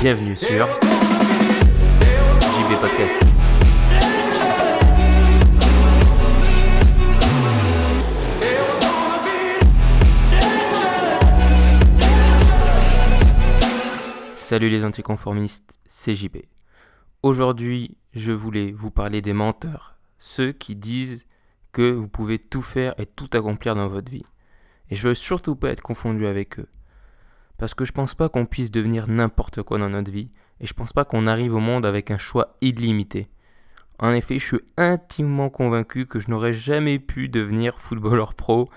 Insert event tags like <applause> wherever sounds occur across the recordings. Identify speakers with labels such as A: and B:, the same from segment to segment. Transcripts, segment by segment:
A: Bienvenue sur JB Podcast. Salut les anticonformistes, c'est JB. Aujourd'hui, je voulais vous parler des menteurs, ceux qui disent que vous pouvez tout faire et tout accomplir dans votre vie. Et je veux surtout pas être confondu avec eux. Parce que je pense pas qu'on puisse devenir n'importe quoi dans notre vie, et je pense pas qu'on arrive au monde avec un choix illimité. En effet, je suis intimement convaincu que je n'aurais jamais pu devenir footballeur pro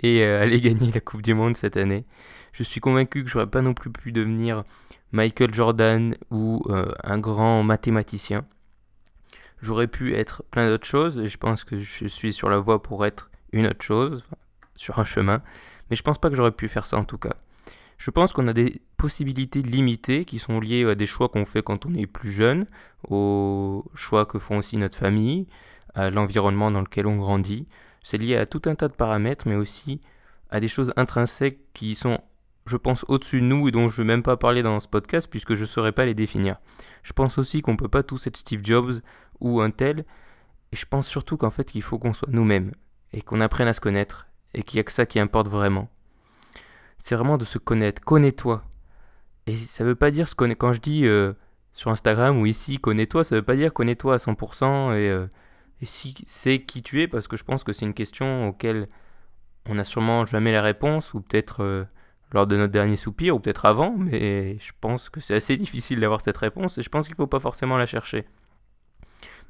A: et euh, <laughs> aller gagner la Coupe du Monde cette année. Je suis convaincu que j'aurais pas non plus pu devenir Michael Jordan ou euh, un grand mathématicien. J'aurais pu être plein d'autres choses et je pense que je suis sur la voie pour être une autre chose, sur un chemin, mais je pense pas que j'aurais pu faire ça en tout cas. Je pense qu'on a des possibilités limitées qui sont liées à des choix qu'on fait quand on est plus jeune, aux choix que font aussi notre famille, à l'environnement dans lequel on grandit. C'est lié à tout un tas de paramètres, mais aussi à des choses intrinsèques qui sont, je pense, au-dessus de nous et dont je ne veux même pas parler dans ce podcast puisque je ne saurais pas les définir. Je pense aussi qu'on ne peut pas tous être Steve Jobs ou un tel, et je pense surtout qu'en fait qu'il faut qu'on soit nous-mêmes et qu'on apprenne à se connaître et qu'il n'y a que ça qui importe vraiment c'est vraiment de se connaître. Connais-toi. Et ça veut pas dire se connaître. Quand je dis euh, sur Instagram ou ici, connais-toi, ça veut pas dire connais-toi à 100% et, euh, et si c'est qui tu es, parce que je pense que c'est une question auquel on n'a sûrement jamais la réponse, ou peut-être euh, lors de notre dernier soupir, ou peut-être avant, mais je pense que c'est assez difficile d'avoir cette réponse et je pense qu'il faut pas forcément la chercher.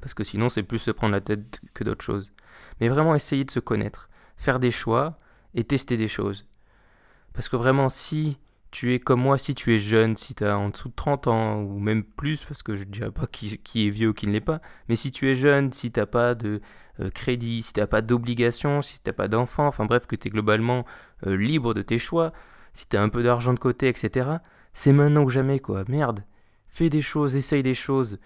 A: Parce que sinon, c'est plus se prendre la tête que d'autres choses. Mais vraiment essayer de se connaître, faire des choix et tester des choses. Parce que vraiment, si tu es comme moi, si tu es jeune, si tu as en dessous de 30 ans, ou même plus, parce que je ne dirais pas qui, est vieux ou qui ne l'est pas, mais si tu es jeune, si tu n'as pas de euh, crédit, si tu n'as pas d'obligation, si tu n'as pas d'enfant, enfin bref, que tu es globalement euh, libre de tes choix, si tu as un peu d'argent de côté, etc., c'est maintenant ou jamais, quoi. Merde. Fais des choses, essaye des choses.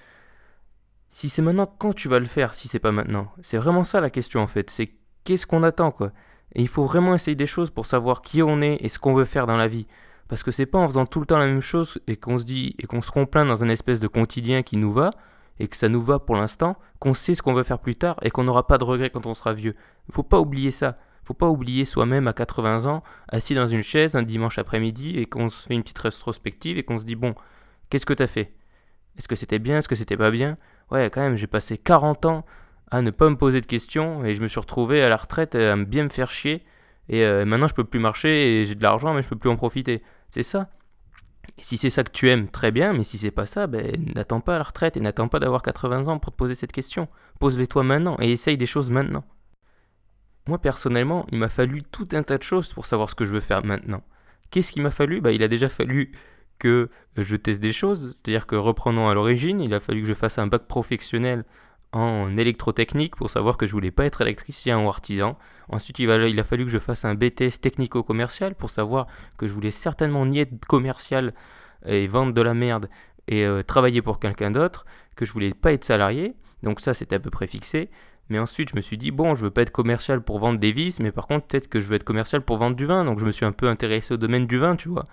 A: Si c'est maintenant, quand tu vas le faire, si c'est pas maintenant? C'est vraiment ça la question, en fait. C'est qu'est-ce qu'on attend, quoi? Et il faut vraiment essayer des choses pour savoir qui on est et ce qu'on veut faire dans la vie. Parce que c'est pas en faisant tout le temps la même chose et qu'on se dit et qu'on se complaint dans un espèce de quotidien qui nous va et que ça nous va pour l'instant qu'on sait ce qu'on veut faire plus tard et qu'on n'aura pas de regrets quand on sera vieux. Faut pas oublier ça. Faut pas oublier soi-même à 80 ans, assis dans une chaise un dimanche après-midi et qu'on se fait une petite rétrospective et qu'on se dit bon, qu'est-ce que t'as fait? Est-ce que c'était bien? Est-ce que c'était pas bien? Ouais, quand même, j'ai passé 40 ans à ne pas me poser de questions et je me suis retrouvé à la retraite à bien me faire chier et euh, maintenant je peux plus marcher et j'ai de l'argent mais je peux plus en profiter. C'est ça. Et si c'est ça que tu aimes, très bien, mais si c'est pas ça, ben n'attends pas à la retraite et n'attends pas d'avoir 80 ans pour te poser cette question. Pose-les toi maintenant et essaye des choses maintenant. Moi personnellement, il m'a fallu tout un tas de choses pour savoir ce que je veux faire maintenant. Qu'est-ce qu'il m'a fallu? Bah, Il a déjà fallu que je teste des choses, c'est-à-dire que reprenons à l'origine, il a fallu que je fasse un bac professionnel en électrotechnique pour savoir que je voulais pas être électricien ou artisan. Ensuite, il, a fallu que je fasse un BTS technico-commercial pour savoir que je voulais certainement ni être commercial et vendre de la merde et euh, travailler pour quelqu'un d'autre, que je voulais pas être salarié. Donc ça, c'était à peu près fixé. Mais ensuite, je me suis dit, bon, je veux pas être commercial pour vendre des vis, mais par contre, peut-être que je veux être commercial pour vendre du vin. Donc je me suis un peu intéressé au domaine du vin, tu vois.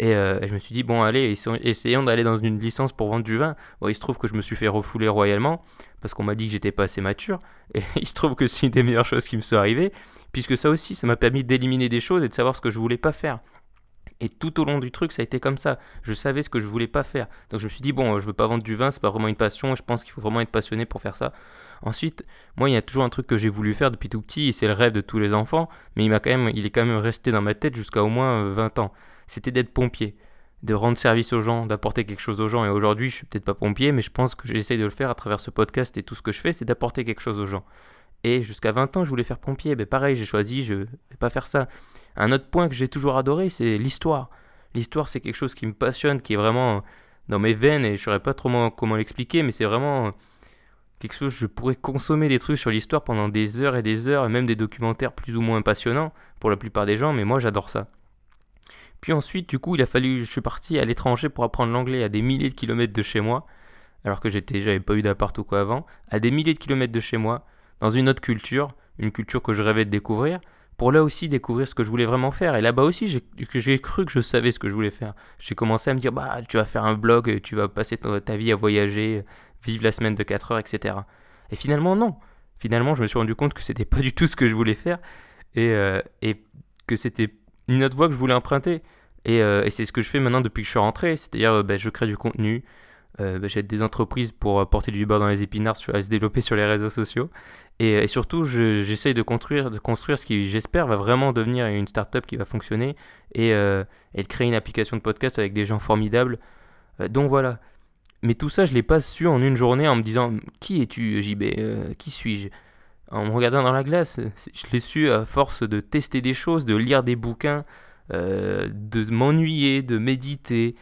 A: Et, euh, je me suis dit, bon, allez, essayons d'aller dans une licence pour vendre du vin. Bon, il se trouve que je me suis fait refouler royalement parce qu'on m'a dit que j'étais pas assez mature. <laughs> Et il se trouve que c'est une des meilleures choses qui me sont arrivées, puisque ça aussi, ça m'a permis d'éliminer des choses et de savoir ce que je voulais pas faire. Et tout au long du truc, ça a été comme ça. Je savais ce que je voulais pas faire. Donc je me suis dit, bon, je veux pas vendre du vin, c'est pas vraiment une passion, je pense qu'il faut vraiment être passionné pour faire ça. Ensuite, moi, il y a toujours un truc que j'ai voulu faire depuis tout petit, et c'est le rêve de tous les enfants, mais il, quand même, il est quand même resté dans ma tête jusqu'à au moins 20 euh, ans c'était d'être pompier, de rendre service aux gens, d'apporter quelque chose aux gens. Et aujourd'hui, je suis peut-être pas pompier, mais je pense que j'essaye de le faire à travers ce podcast et tout ce que je fais, c'est d'apporter quelque chose aux gens. Et jusqu'à 20 ans, je voulais faire pompier. Ben pareil, j'ai choisi, je vais pas faire ça. Un autre point que j'ai toujours adoré, c'est l'histoire. L'histoire, c'est quelque chose qui me passionne, qui est vraiment dans mes veines, et je saurais pas trop comment l'expliquer, mais c'est vraiment quelque chose, je pourrais consommer des trucs sur l'histoire pendant des heures et des heures, et même des documentaires plus ou moins passionnants pour la plupart des gens, mais moi j'adore ça. Puis ensuite, du coup, il a fallu, je suis parti à l'étranger pour apprendre l'anglais à des milliers de kilomètres de chez moi. alors que j'étais, j'avais pas eu d'appart ou quoi avant, à des milliers de kilomètres de chez moi, dans une autre culture, une culture que je rêvais de découvrir, pour là aussi découvrir ce que je voulais vraiment faire. Et là-bas aussi, j'ai, cru que je savais ce que je voulais faire. J'ai commencé à me dire, bah, tu vas faire un blog, tu vas passer ta, vie à voyager, vivre la semaine de 4 heures, etc. Et finalement, non. Finalement, je me suis rendu compte que c'était pas du tout ce que je voulais faire et, euh, que c'était une autre voie que je voulais emprunter. Et, euh, et c'est ce que je fais maintenant depuis que je suis rentré. C'est-à-dire, euh, ben, je crée du contenu, euh, ben, j'aide des entreprises pour euh, porter du beurre dans les épinards, sur, à se développer sur les réseaux sociaux. Et, et surtout, je- j'essaye de construire, de construire ce qui, j'espère, va vraiment devenir une startup qui va fonctionner et, euh, de créer une application de podcast avec des gens formidables. Euh, donc voilà. Mais tout ça, je l'ai pas su en une journée en me disant Qui es-tu, JB Euh, Qui suis-je? En me regardant dans la glace, je l'ai su à force de tester des choses, de lire des bouquins, euh, de m'ennuyer, de méditer,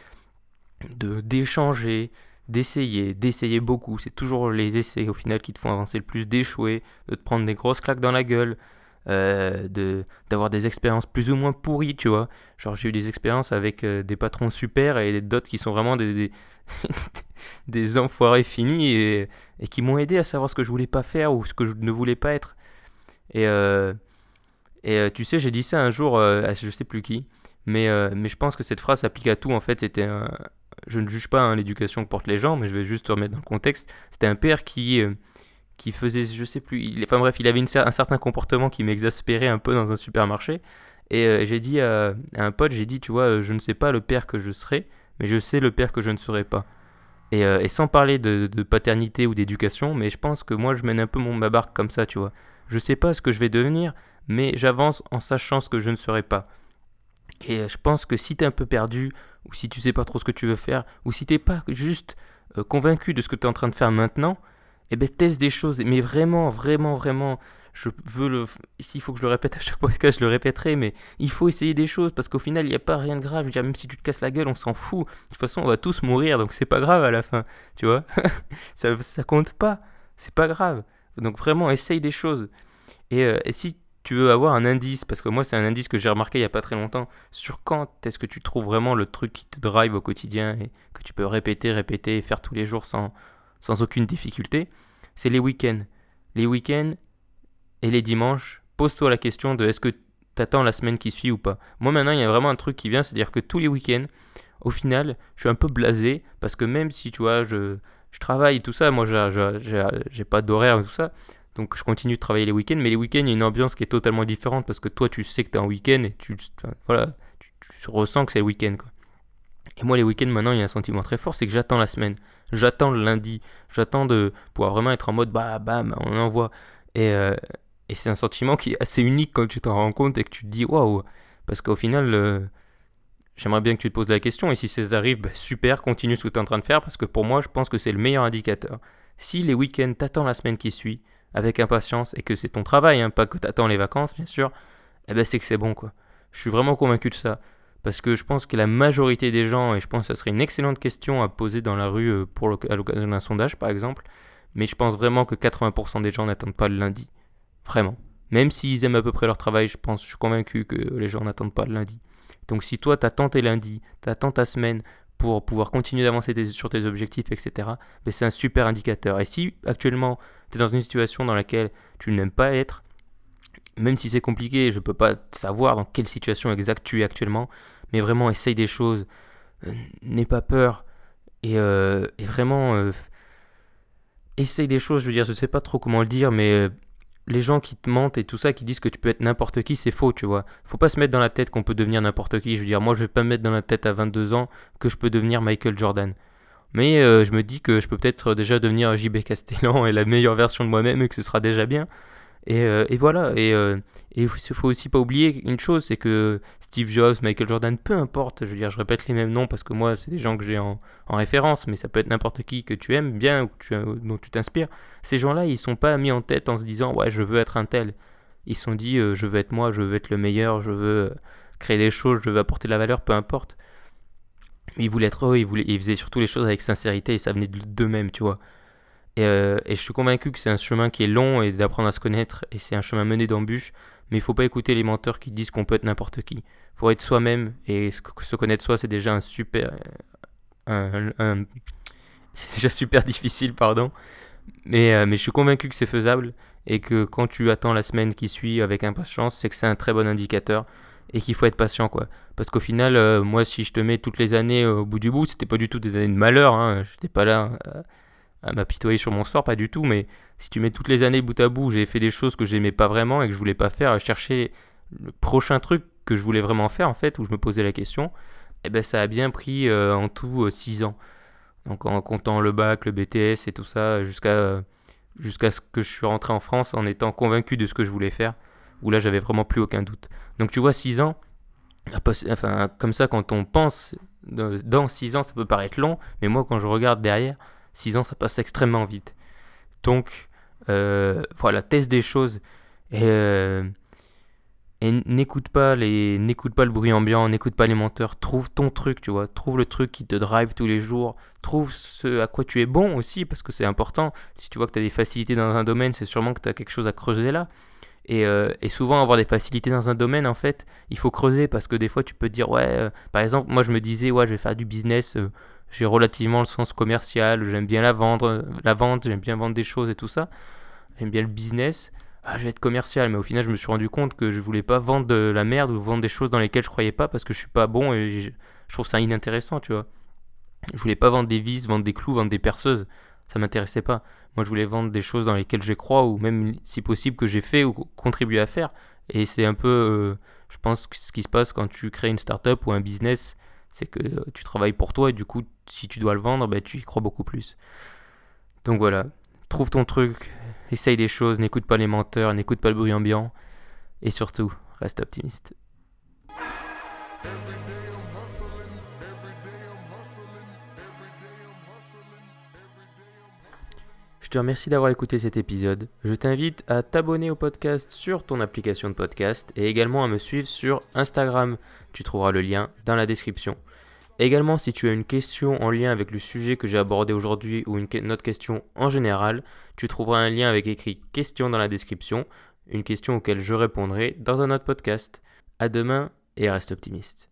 A: de d'échanger, d'essayer, d'essayer beaucoup. C'est toujours les essais au final qui te font avancer le plus, d'échouer, de te prendre des grosses claques dans la gueule, euh, de d'avoir des expériences plus ou moins pourries, tu vois. Genre j'ai eu des expériences avec euh, des patrons super et d'autres qui sont vraiment des, des, <laughs> enfoirés finis et, et qui m'ont aidé à savoir ce que je voulais pas faire ou ce que je ne voulais pas être. Et, euh, et tu sais, j'ai dit ça un jour à je sais plus qui, mais, mais je pense que cette phrase s'applique à tout. En fait, c'était je ne juge pas hein, l'éducation que portent les gens, mais je vais juste te remettre dans le contexte. C'était un père qui, euh, qui faisait, je sais plus, enfin bref, il avait un certain comportement qui m'exaspérait un peu dans un supermarché. Et euh, j'ai dit à, un pote, j'ai dit, tu vois, euh, je ne sais pas le père que je serai, mais je sais le père que je ne serai pas. Et, sans parler de, paternité ou d'éducation, mais je pense que moi je mène un peu ma barque comme ça, tu vois. Je sais pas ce que je vais devenir, mais j'avance en sachant ce que je ne serai pas. Et euh, je pense que si t'es un peu perdu, ou si tu sais pas trop ce que tu veux faire, ou si t'es pas juste euh, convaincu de ce que tu es en train de faire maintenant, eh ben teste des choses. Mais vraiment, vraiment, vraiment, je veux le. Ici, il faut que je le répète à chaque <laughs> podcast, je le répéterai, mais il faut essayer des choses parce qu'au final, il n'y a pas rien de grave. Je veux dire, même si tu te casses la gueule, on s'en fout. De toute façon, on va tous mourir, donc c'est pas grave à la fin, tu vois. <laughs> ça, ça compte pas, c'est pas grave. Donc vraiment, essaye des choses. Et, euh, et si tu veux avoir un indice, parce que moi, c'est un indice que j'ai remarqué il y a pas très longtemps, sur quand est-ce que tu trouves vraiment le truc qui te drive au quotidien et que tu peux répéter, répéter faire tous les jours sans, sans aucune difficulté, c'est les week-ends. Les week-ends et les dimanches, pose-toi la question de est-ce que t'attends la semaine qui suit ou pas. Moi maintenant, il y a vraiment un truc qui vient, c'est-à-dire que tous les week-ends, au final, je suis un peu blasé parce que même si tu vois, je, je travaille tout ça, moi j'ai pas d'horaire et tout ça, donc je continue de travailler les week-ends, mais les week-ends, il y a une ambiance qui est totalement différente parce que toi, tu sais que t'es en week-end et tu, voilà, tu, tu ressens que c'est le week-end quoi. Et moi, les week-ends, maintenant, il y a un sentiment très fort, c'est que j'attends la semaine. J'attends le lundi. J'attends de pouvoir vraiment être en mode, bah, bam, on envoie. Et, euh, et c'est un sentiment qui est assez unique quand tu t'en rends compte et que tu te dis, waouh. Parce qu'au final, euh, j'aimerais bien que tu te poses la question. Et si ça arrive, bah, super, continue ce que tu es en train de faire. Parce que pour moi, je pense que c'est le meilleur indicateur. Si les week-ends, t'attends la semaine qui suit, avec impatience, et que c'est ton travail, hein, pas que t'attends les vacances, bien sûr, eh ben c'est que c'est bon, quoi. Je suis vraiment convaincu de ça. Parce que je pense que la majorité des gens, et je pense que ce serait une excellente question à poser dans la rue euh, pour à l'occasion d'un sondage par exemple, mais je pense vraiment que 80% des gens n'attendent pas le lundi. Vraiment. Même s'ils aiment à peu près leur travail, je pense, je suis convaincu que les gens n'attendent pas le lundi. Donc si toi t'attends tes lundis, t'attends ta semaine pour pouvoir continuer d'avancer sur tes objectifs, etc., ben c'est un super indicateur. Et si actuellement tu es dans une situation dans laquelle tu n'aimes pas être, même si c'est compliqué, je peux pas savoir dans quelle situation exacte tu es actuellement, mais vraiment essaye des choses, euh, n'aie pas peur et, euh, vraiment euh, essaye des choses. Je veux dire, je sais pas trop comment le dire, mais les gens qui te mentent et tout ça, qui disent que tu peux être n'importe qui, c'est faux, tu vois. Faut pas se mettre dans la tête qu'on peut devenir n'importe qui. Je veux dire, moi, je vais pas me mettre dans la tête à 22 ans que je peux devenir Michael Jordan. Mais euh, je me dis que je peux peut-être déjà devenir JB Castellan et la meilleure version de moi-même et que ce sera déjà bien. Et, euh, et voilà. Et euh, il faut aussi pas oublier une chose, c'est que Steve Jobs, Michael Jordan, peu importe, je veux dire, je répète les mêmes noms parce que moi, c'est des gens que j'ai en, en référence, mais ça peut être n'importe qui que tu aimes bien ou tu, dont tu t'inspires. Ces gens-là, ils sont pas mis en tête en se disant, ouais, je veux être un tel. Ils sont dit, euh, je veux être moi, je veux être le meilleur, je veux euh, créer des choses, je veux apporter de la valeur, peu importe. Ils voulaient être heureux, ils, voulaient, ils faisaient surtout les choses avec sincérité et ça venait d'eux-mêmes, tu vois. Et, euh, et, je suis convaincu que c'est un chemin qui est long et d'apprendre à se connaître et c'est un chemin mené d'embûches. Mais il faut pas écouter les menteurs qui disent qu'on peut être n'importe qui. Il faut être soi-même et se connaître soi, c'est déjà un super. Un, C'est déjà super difficile, pardon. Mais, euh, mais je suis convaincu que c'est faisable et que quand tu attends la semaine qui suit avec impatience, c'est que c'est un très bon indicateur et qu'il faut être patient quoi. Parce qu'au final, euh, moi si je te mets toutes les années au bout du bout, c'était pas du tout des années de malheur, hein. j'étais pas là euh, m'apitoyer sur mon sort, pas du tout, mais si tu mets toutes les années bout à bout, j'ai fait des choses que j'aimais pas vraiment et que je voulais pas faire, chercher le prochain truc que je voulais vraiment faire en fait, où je me posais la question, eh ben ça a bien pris euh, en tout 6 ans. Donc en comptant le bac, le BTS et tout ça, jusqu'à jusqu'à ce que je suis rentré en France en étant convaincu de ce que je voulais faire, où là j'avais vraiment plus aucun doute. Donc tu vois, 6 ans, enfin, comme ça quand on pense dans 6 ans ça peut paraître long, mais moi quand je regarde derrière, 6 ans ça passe extrêmement vite. Donc euh, voilà, teste des choses et, euh, n'écoute pas les pas le bruit ambiant, n'écoute pas les menteurs, trouve ton truc, tu vois, trouve le truc qui te drive tous les jours, trouve ce à quoi tu es bon aussi parce que c'est important. Si tu vois que tu as des facilités dans un domaine, c'est sûrement que tu as quelque chose à creuser là. Euh, et, souvent, avoir des facilités dans un domaine, en fait, il faut creuser parce que des fois, tu peux te dire, ouais, par exemple, moi, je me disais, ouais, je vais faire du business, j'ai relativement le sens commercial, j'aime bien la vendre, la vente, j'aime bien vendre des choses et tout ça, j'aime bien le business. Ah, je vais être commercial, mais au final, je me suis rendu compte que je voulais pas vendre de la merde ou vendre des choses dans lesquelles je croyais pas parce que je suis pas bon et je, trouve ça inintéressant, tu vois. Je voulais pas vendre des vis, vendre des clous, vendre des perceuses ça m'intéressait pas. Moi, je voulais vendre des choses dans lesquelles je crois ou même, si possible, que j'ai fait ou contribué à faire. Et c'est un peu, euh, je pense, ce qui se passe quand tu crées une startup ou un business, c'est que euh, tu travailles pour toi et du coup, si tu dois le vendre, ben, tu y crois beaucoup plus. Donc voilà, trouve ton truc, essaye des choses, n'écoute pas les menteurs, n'écoute pas le bruit ambiant et surtout, reste optimiste. Je te remercie d'avoir écouté cet épisode. Je t'invite à t'abonner au podcast sur ton application de podcast et également à me suivre sur Instagram. Tu trouveras le lien dans la description. Également, si tu as une question en lien avec le sujet que j'ai abordé aujourd'hui ou une, autre question en général, tu trouveras un lien avec écrit question dans la description, une question auquel je répondrai dans un autre podcast. À demain et reste optimiste.